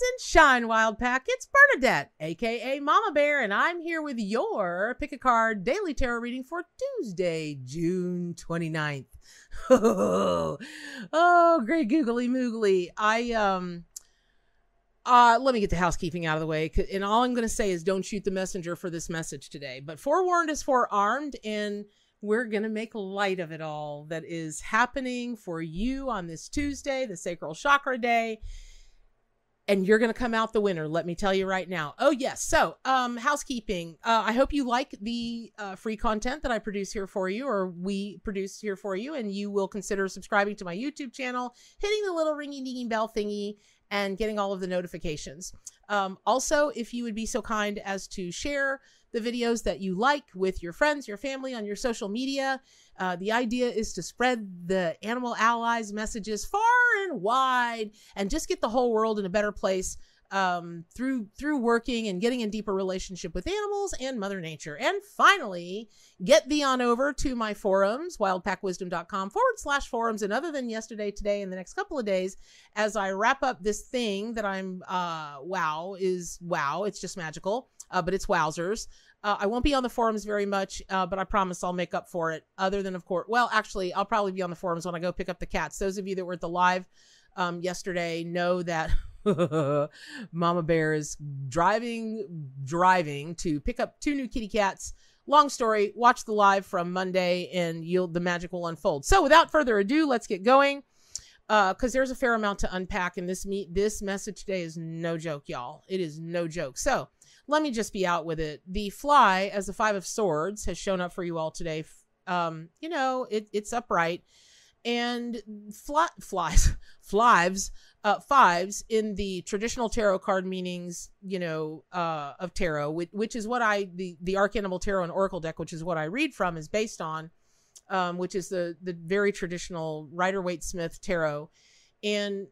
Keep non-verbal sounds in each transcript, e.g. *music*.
and shine, Wild Pack. It's Bernadette, aka Mama Bear, and I'm here with your pick a card daily tarot reading for Tuesday, June 29th. *laughs* oh, great googly moogly. I, um, uh, let me get the housekeeping out of the way. And all I'm going to say is don't shoot the messenger for this message today. But forewarned is forearmed, and we're going to make light of it all that is happening for you on this Tuesday, the Sacral Chakra Day and you're going to come out the winner let me tell you right now. Oh yes. So um housekeeping. Uh, i hope you like the uh, free content that i produce here for you or we produce here for you and you will consider subscribing to my youtube channel hitting the little ringy dingy bell thingy and getting all of the notifications. Um, also if you would be so kind as to share the videos that you like with your friends, your family on your social media. Uh, the idea is to spread the animal allies messages far and wide and just get the whole world in a better place um, through through working and getting in deeper relationship with animals and Mother Nature. And finally, get thee on over to my forums, wildpackwisdom.com forward slash forums. And other than yesterday, today, and the next couple of days, as I wrap up this thing that I'm uh wow is wow, it's just magical uh, but it's wowzers. Uh, I won't be on the forums very much, uh, but I promise I'll make up for it. Other than, of course, well, actually, I'll probably be on the forums when I go pick up the cats. Those of you that were at the live um, yesterday know that *laughs* Mama Bear is driving, driving to pick up two new kitty cats. Long story. Watch the live from Monday, and you'll the magic will unfold. So, without further ado, let's get going because uh, there's a fair amount to unpack and this meet this message today is no joke y'all it is no joke so let me just be out with it. The fly, as the five of swords, has shown up for you all today. Um, you know, it, it's upright. And fly, flies, *laughs* flives, uh, fives in the traditional tarot card meanings, you know, uh, of tarot, which, which is what I, the, the Arcanimal Tarot and Oracle deck, which is what I read from, is based on, um, which is the, the very traditional Rider Waite Smith tarot. And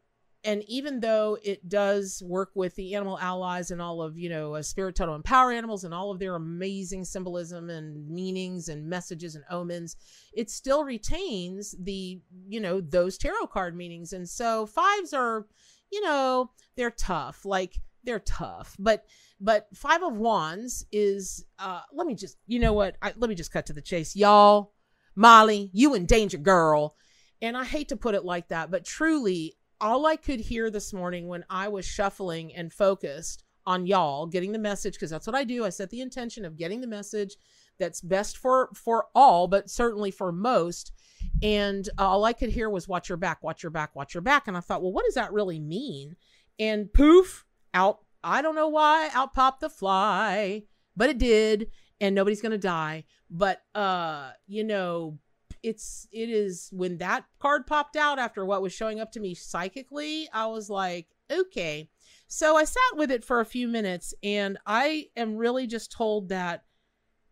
and even though it does work with the animal allies and all of you know spirit totem and power animals and all of their amazing symbolism and meanings and messages and omens it still retains the you know those tarot card meanings. And so fives are you know they're tough like they're tough. But but five of wands is uh let me just you know what? I, let me just cut to the chase. Y'all molly you in danger girl. And i hate to put it like that but truly all I could hear this morning when I was shuffling and focused on y'all getting the message because that's what I do. I set the intention of getting the message that's best for for all, but certainly for most. And uh, all I could hear was "watch your back, watch your back, watch your back." And I thought, well, what does that really mean? And poof, out. I don't know why out popped the fly, but it did, and nobody's gonna die. But uh, you know, it's it is when that card popped out after what was showing up to me psychically, I was like, okay. So I sat with it for a few minutes and I am really just told that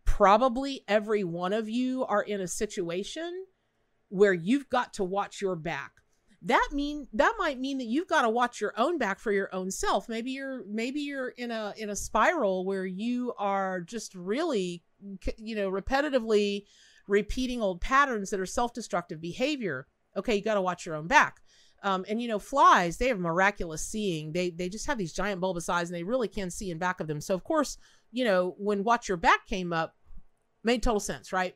probably every one of you are in a situation where you've got to watch your back that mean that might mean that you've got to watch your own back for your own self maybe you're maybe you're in a in a spiral where you are just really you know repetitively repeating old patterns that are self-destructive behavior. Okay you got to watch your own back. Um, and you know flies they have miraculous seeing. They they just have these giant bulbous eyes and they really can see in back of them. So of course you know when watch your back came up made total sense right?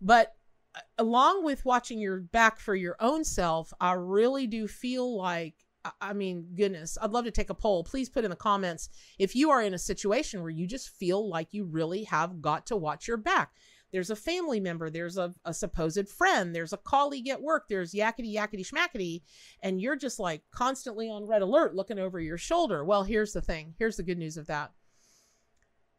But uh, along with watching your back for your own self i really do feel like I mean, goodness, I'd love to take a poll. Please put in the comments if you are in a situation where you just feel like you really have got to watch your back there's a family member, there's a, a supposed friend, there's a colleague at work, there's yakety yakety schmackety, and you're just like constantly on red alert looking over your shoulder. Well, here's the thing here's the good news of that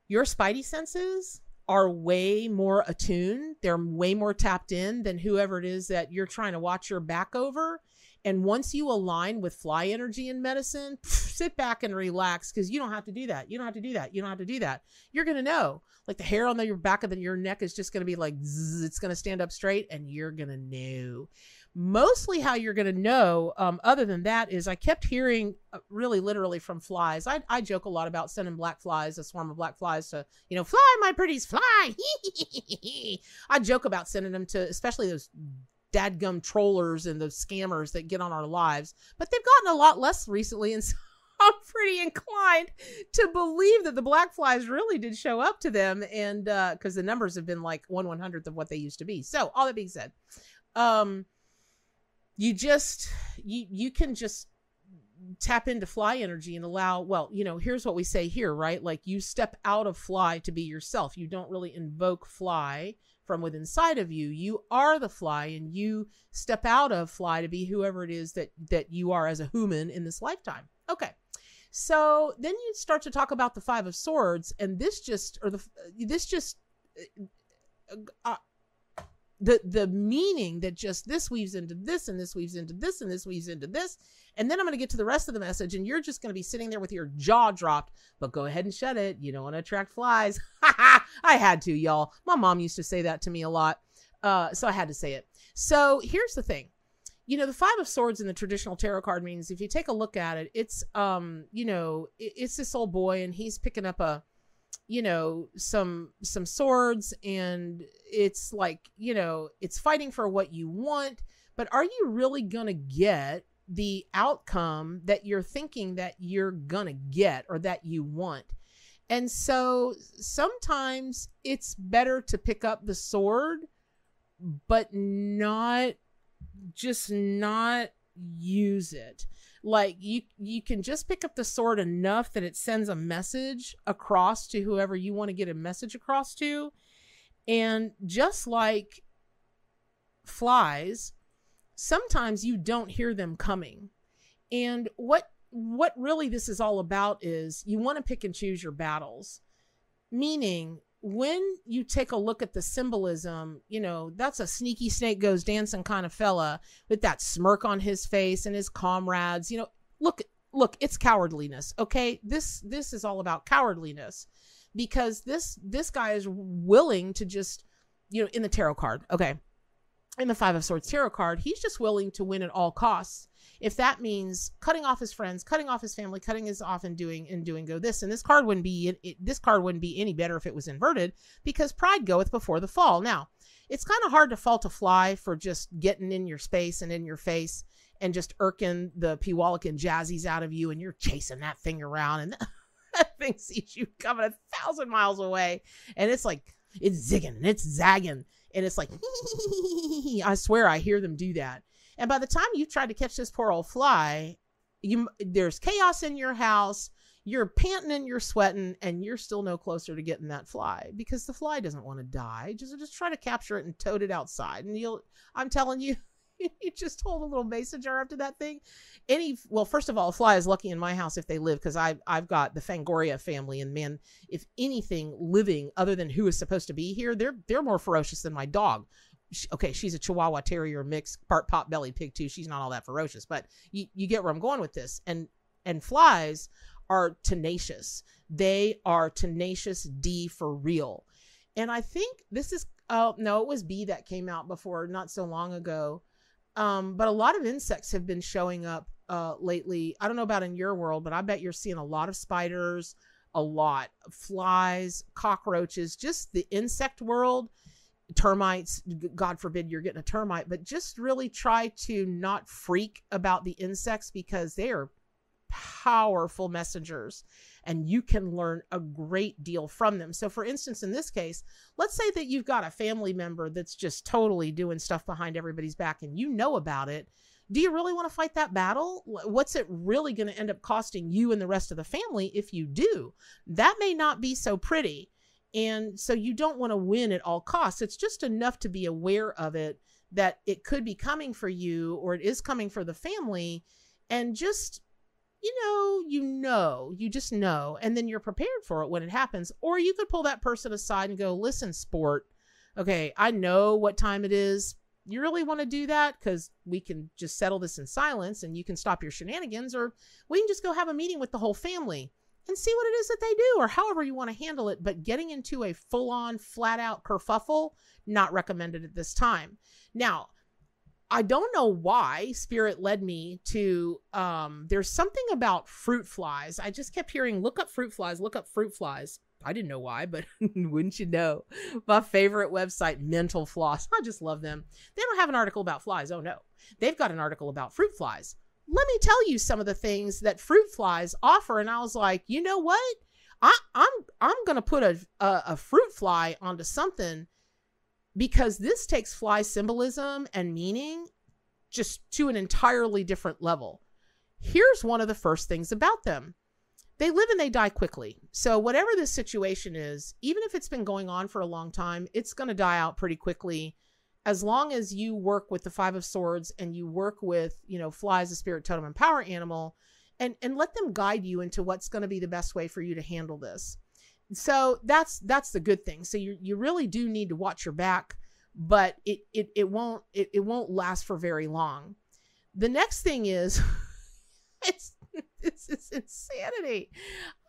your spidey senses are way more attuned, they're way more tapped in than whoever it is that you're trying to watch your back over. And once you align with fly energy in medicine, sit back and relax because you don't have to do that. You don't have to do that. You don't have to do that. You're going to know. Like the hair on the, your back of the, your neck is just going to be like, zzz, it's going to stand up straight and you're going to know. Mostly how you're going to know, um, other than that, is I kept hearing uh, really literally from flies. I, I joke a lot about sending black flies, a swarm of black flies to, you know, fly, my pretties, fly. *laughs* I joke about sending them to, especially those dadgum trollers and the scammers that get on our lives, but they've gotten a lot less recently. And *laughs* so I'm pretty inclined to believe that the black flies really did show up to them, and because uh, the numbers have been like one one hundredth of what they used to be. So, all that being said, um, you just you you can just tap into fly energy and allow well you know here's what we say here right like you step out of fly to be yourself you don't really invoke fly from within inside of you you are the fly and you step out of fly to be whoever it is that that you are as a human in this lifetime. Okay. So then you start to talk about the five of swords and this just or the this just uh, uh the the meaning that just this weaves into this and this weaves into this and this weaves into this then i'm going to get to the rest of the message and you're just going to be sitting there with your jaw dropped but go ahead and shut it. You don't want to attract flies. *laughs* I had to y'all. My mom used to say that to me a lot. Uh, so i had to say it. So here's the thing. You know the five of swords in the traditional tarot card means if you take a look at it it's um you know it's this old boy and he's picking up a you know some some swords and it's like you know it's fighting for what you want. But are you really going to get the outcome that you're thinking that you're going to get or that you want. And so sometimes it's better to pick up the sword but not just not use it. Like you you can just pick up the sword enough that it sends a message across to whoever you want to get a message across to. And just like flies sometimes you don't hear them coming and what what really this is all about is you want to pick and choose your battles meaning when you take a look at the symbolism, you know, that's a sneaky snake goes dancing kind of fella with that smirk on his face and his comrades. You know, look, look, it's cowardliness. Okay. This, this is all about cowardliness because this, this guy is willing to just, you know, in the tarot card. Okay. In the Five of Swords tarot card, he's just willing to win at all costs. If that means cutting off his friends, cutting off his family, cutting his off and doing and doing go this, and this card wouldn't be it, this card wouldn't be any better if it was inverted because pride goeth before the fall. Now, it's kind of hard to fault a fly for just getting in your space and in your face and just irking the Peewallican jazzies out of you, and you're chasing that thing around, and *laughs* that thing sees you coming a thousand miles away, and it's like it's zigging and it's zagging, and it's like *laughs* I swear I hear them do that and by the time you've tried to catch this poor old fly, you there's chaos in your house. You're panting and you're sweating, and you're still no closer to getting that fly because the fly doesn't want to die. Just just try to capture it and tote it outside, and you'll. I'm telling you, *laughs* you just hold a little mason jar up to that thing. Any well, first of all, a fly is lucky in my house if they live because I've I've got the Fangoria family, and man, if anything living other than who is supposed to be here, they're they're more ferocious than my dog okay, she's a Chihuahua Terrier mix, part pot belly pig too. She's not all that ferocious, but you, you get where I'm going with this. And and flies are tenacious. They are tenacious D for real. And I think this is oh no, it was B that came out before not so long ago. Um, but a lot of insects have been showing up uh lately. I don't know about in your world, but I bet you're seeing a lot of spiders, a lot of flies, cockroaches, just the insect world termites god forbid you're getting a termite but just really try to not freak about the insects because they are powerful messengers and you can learn a great deal from them so for instance in this case let's say that you've got a family member that's just totally doing stuff behind everybody's back and you know about it do you really want to fight that battle what's it really going to end up costing you and the rest of the family if you do that may not be so pretty and so you don't want to win at all costs. It's just enough to be aware of it that it could be coming for you or it is coming for the family. And just, you know, you know, you just know. And then you're prepared for it when it happens. Or you could pull that person aside and go, listen, sport. Okay, I know what time it is. You really want to do that? Because we can just settle this in silence and you can stop your shenanigans, or we can just go have a meeting with the whole family and see what it is that they do or however you want to handle it. But getting into a full on, flat out kerfuffle, not recommended at this time. Now, I don't know why spirit led me to um there's something about fruit flies. I just kept hearing look up fruit flies, look up fruit flies. I didn't know why, but *laughs* wouldn't you know? My favorite website, Mental Floss. I just love them. They don't have an article about flies. Oh no. They've got an article about fruit flies let me tell you some of the things that fruit flies offer. And I was like, you know what? I, I'm I'm gonna put a, a, a fruit fly onto something because this takes fly symbolism and meaning just to an entirely different level. Here's one of the first things about them. They live and they die quickly. So whatever this situation is, even if it's been going on for a long time, it's going to die out pretty quickly as long as you work with the 5 of swords and you work with, you know, flies a spirit totem and power animal and and let them guide you into what's going to be the best way for you to handle this so that's that's the good thing. So you you really do need to watch your back but it it, it won't it, it won't last for very long. The next thing is *laughs* it's it's, insanity.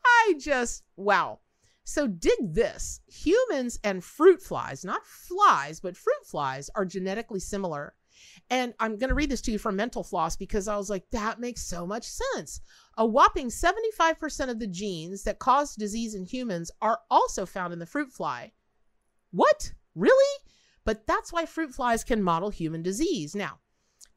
I just wow. So dig this. Humans and fruit flies not flies but fruit flies are genetically similar and I'm going to read this to you from Mental Floss because I was like, that makes so much sense. A whopping 75% of the genes that cause disease in humans are also found in the fruit fly. What? Really? But that's why fruit flies can model human disease. Now,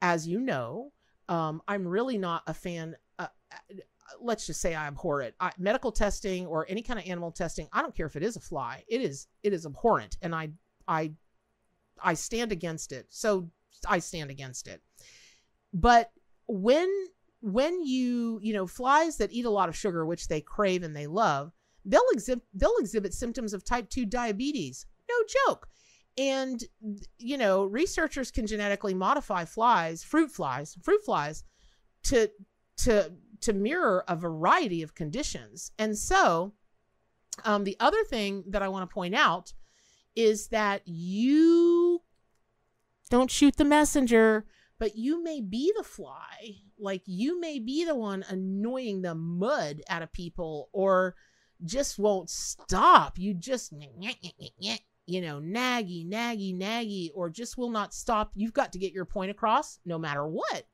as you know, um, I'm really not a fan. Uh, uh, let's just say I abhor it. I, medical testing or any kind of animal testing, I don't care if it is a fly. It is it is abhorrent, and I I I stand against it. So I stand against it. But when when you you know flies that eat a lot of sugar, which they crave and they love, they'll exhibit they'll exhibit symptoms of type two diabetes. No joke. And you know researchers can genetically modify flies, fruit flies, fruit flies, to to to mirror a variety of conditions. And so, um, the other thing that I want to point out is that you don't shoot the messenger, but you may be the fly. Like you may be the one annoying the mud out of people or just won't stop. You just, you know, naggy, naggy, naggy, or just will not stop. You've got to get your point across no matter what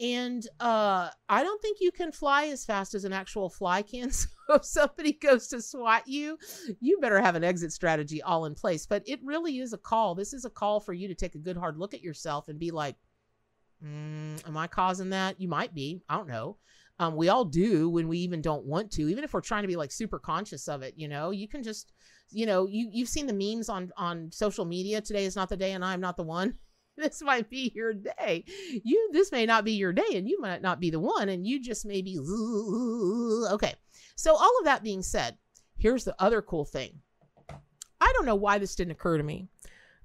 and uh i don't think you can fly as fast as an actual fly can *laughs* so if somebody goes to swat you you better have an exit strategy all in place. But it really is a call. This is a call for you to take a good hard look at yourself and be like mm, am i causing that? You might be. I don't know. Um, we all do when we even don't want to. Even if we're trying to be like super conscious of it you know you can just you know you you've seen the memes on on social media today is not the day and i'm not the one *laughs* this might be your day. You this may not be your day and you might not be the one and you just may be *laughs* okay. So all of that being said, here's the other cool thing. I don't know why this didn't occur to me.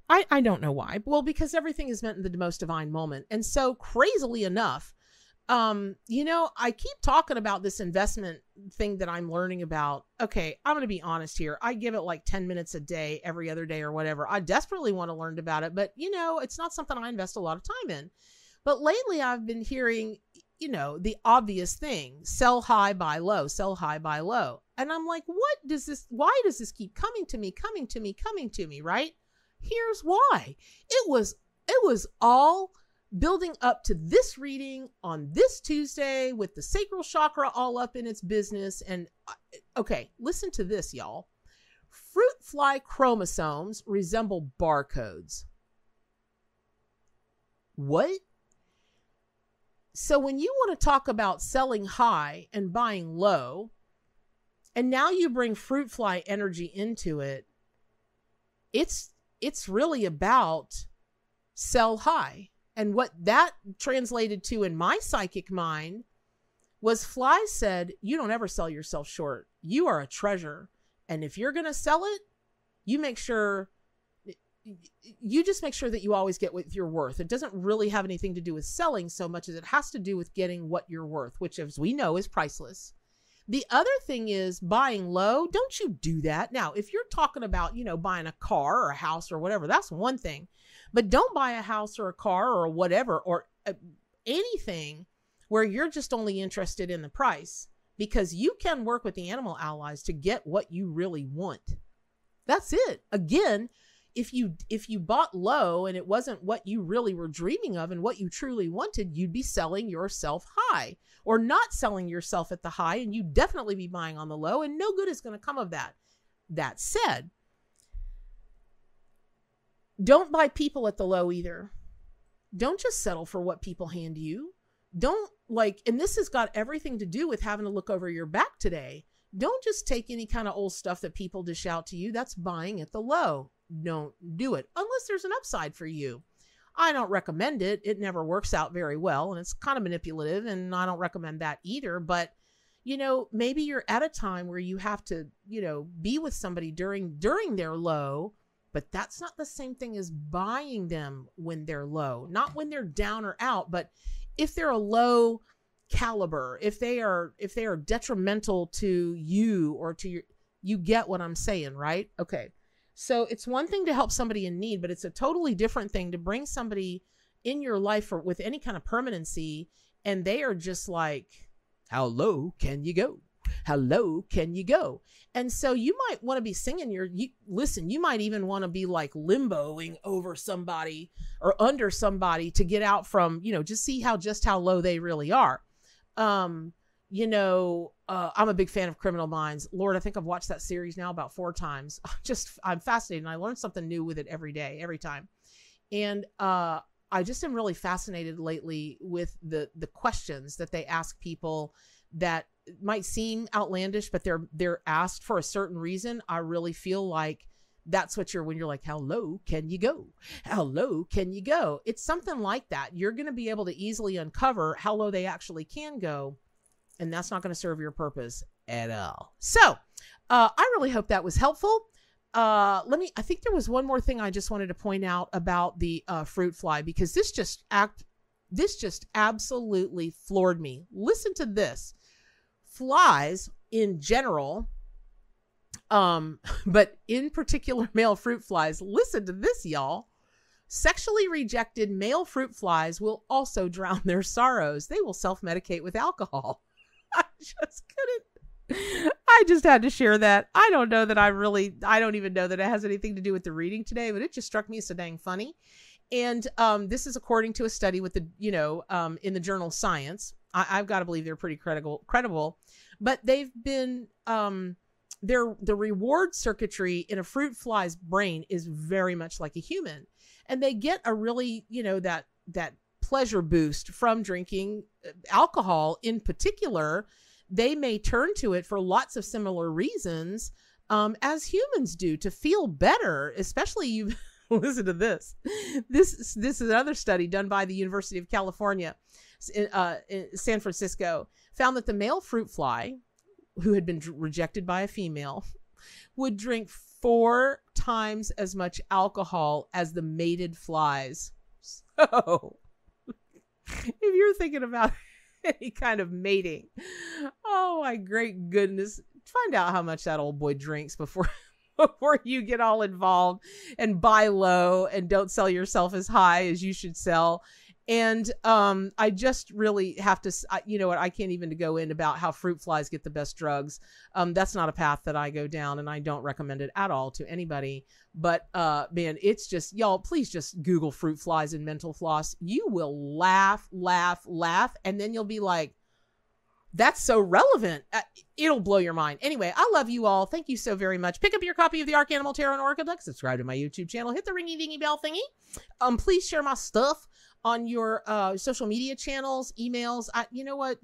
I, I don't know why. Well, because everything is meant in the most divine moment. And so crazily enough, um, you know, I keep talking about this investment thing that I'm learning about. Okay, I'm going to be honest here. I give it like 10 minutes a day, every other day or whatever. I desperately want to learn about it, but you know, it's not something I invest a lot of time in. But lately I've been hearing, you know, the obvious thing sell high, buy low, sell high, buy low. And I'm like, what does this, why does this keep coming to me, coming to me, coming to me, right? Here's why it was, it was all building up to this reading on this Tuesday with the sacral chakra all up in its business. And uh, okay, listen to this, y'all. Fruit fly chromosomes resemble barcodes. What? So, when you want to talk about selling high and buying low, and now you bring fruit fly energy into it, it's it's really about sell high and what that translated to in my psychic mind was Fly said, You don't ever sell yourself short. You are a treasure. And if you're going to sell it, you make sure you just make sure that you always get what you're worth. It doesn't really have anything to do with selling so much as it has to do with getting what you're worth, which, as we know, is priceless. The other thing is buying low. Don't you do that. Now, if you're talking about, you know, buying a car or a house or whatever, that's one thing. But don't buy a house or a car or whatever or uh, anything where you're just only interested in the price because you can work with the animal allies to get what you really want. That's it. Again, if you if you bought low and it wasn't what you really were dreaming of and what you truly wanted, you'd be selling yourself high or not selling yourself at the high and you'd definitely be buying on the low and no good is going to come of that. That said, don't buy people at the low either. Don't just settle for what people hand you. Don't like, and this has got everything to do with having to look over your back today. Don't just take any kind of old stuff that people dish out to you. That's buying at the low. Don't do it unless there's an upside for you. I don't recommend it. It never works out very well and it's kind of manipulative and I don't recommend that either, but you know, maybe you're at a time where you have to, you know, be with somebody during during their low, but that's not the same thing as buying them when they're low. Not when they're down or out, but if they're a low caliber, if they are if they are detrimental to you or to your you get what I'm saying, right? Okay. So it's one thing to help somebody in need, but it's a totally different thing to bring somebody in your life or with any kind of permanency and they are just like how low can you go? How low can you go? And so you might want to be singing your you, listen, you might even want to be like limboing over somebody or under somebody to get out from, you know, just see how just how low they really are. Um, you know, uh, I'm a big fan of Criminal Minds. Lord, I think I've watched that series now about four times. *laughs* Just, I'm fascinated, and I learn something new with it every day, every time. And uh, I just am really fascinated lately with the the questions that they ask people that might seem outlandish, but they're they're asked for a certain reason. I really feel like that's what you're when you're like, how low can you go? How low can you go? It's something like that. You're going to be able to easily uncover how low they actually can go, and that's not going to serve your purpose at all. So, uh, I really hope that was helpful uh let me i think there was one more thing i just wanted to point out about the uh fruit fly because this just act this just absolutely floored me listen to this flies in general um *laughs* but in particular *laughs* male fruit flies listen to this y'all sexually rejected male fruit flies will also drown their sorrows they will self-medicate with alcohol *laughs* i just couldn't I just had to share that. I don't know that I really, I don't even know that it has anything to do with the reading today, but it just struck me as so dang funny. And um, this is according to a study with the, you know, um, in the journal Science. I, have got to believe they're pretty credible, credible, but they've been, um, their the reward circuitry in a fruit fly's brain is very much like a human, and they get a really, you know, that that pleasure boost from drinking uh, alcohol in particular. They may turn to it for lots of similar reasons um, as humans do to feel better especially you *laughs* listen to this. This this is another study done by the university of california uh, in san francisco found that the male fruit fly who had been rejected by a female would drink four times as much alcohol as the mated flies so *laughs* if you're thinking about *laughs* any kind of mating. Oh my great goodness. Find out how much that old boy drinks before *laughs* before you get all involved and buy low and don't sell yourself as high as you should sell and um, I just really have to, you know what? I can't even go in about how fruit flies get the best drugs. Um, that's not a path that I go down, and I don't recommend it at all to anybody. But uh, man, it's just y'all. Please just Google fruit flies and mental floss. You will laugh, laugh, laugh, and then you'll be like, that's so relevant. Uh, it'll blow your mind. Anyway, I love you all. Thank you so very much. Pick up your copy of the Arcanimal Tarot and Oracle deck. Subscribe to my YouTube channel. Hit the ringy dingy bell thingy. Um, please share my stuff on your uh, social media channels, emails. I, you know what?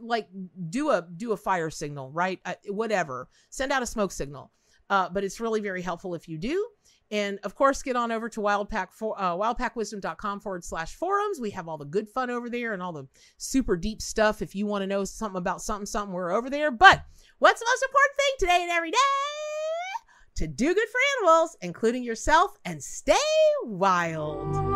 Like do a do a fire signal, right? Uh, whatever. Send out a smoke signal. Uh, but it's really very helpful if you do. And of course, get on over to wildpack for, uh, wildpackwisdom.com forward slash forums. We have all the good fun over there and all the super deep stuff. If you want to know something about something, something, we're over there. But what's the most important thing today and every day? To do good for animals, including yourself, and stay wild.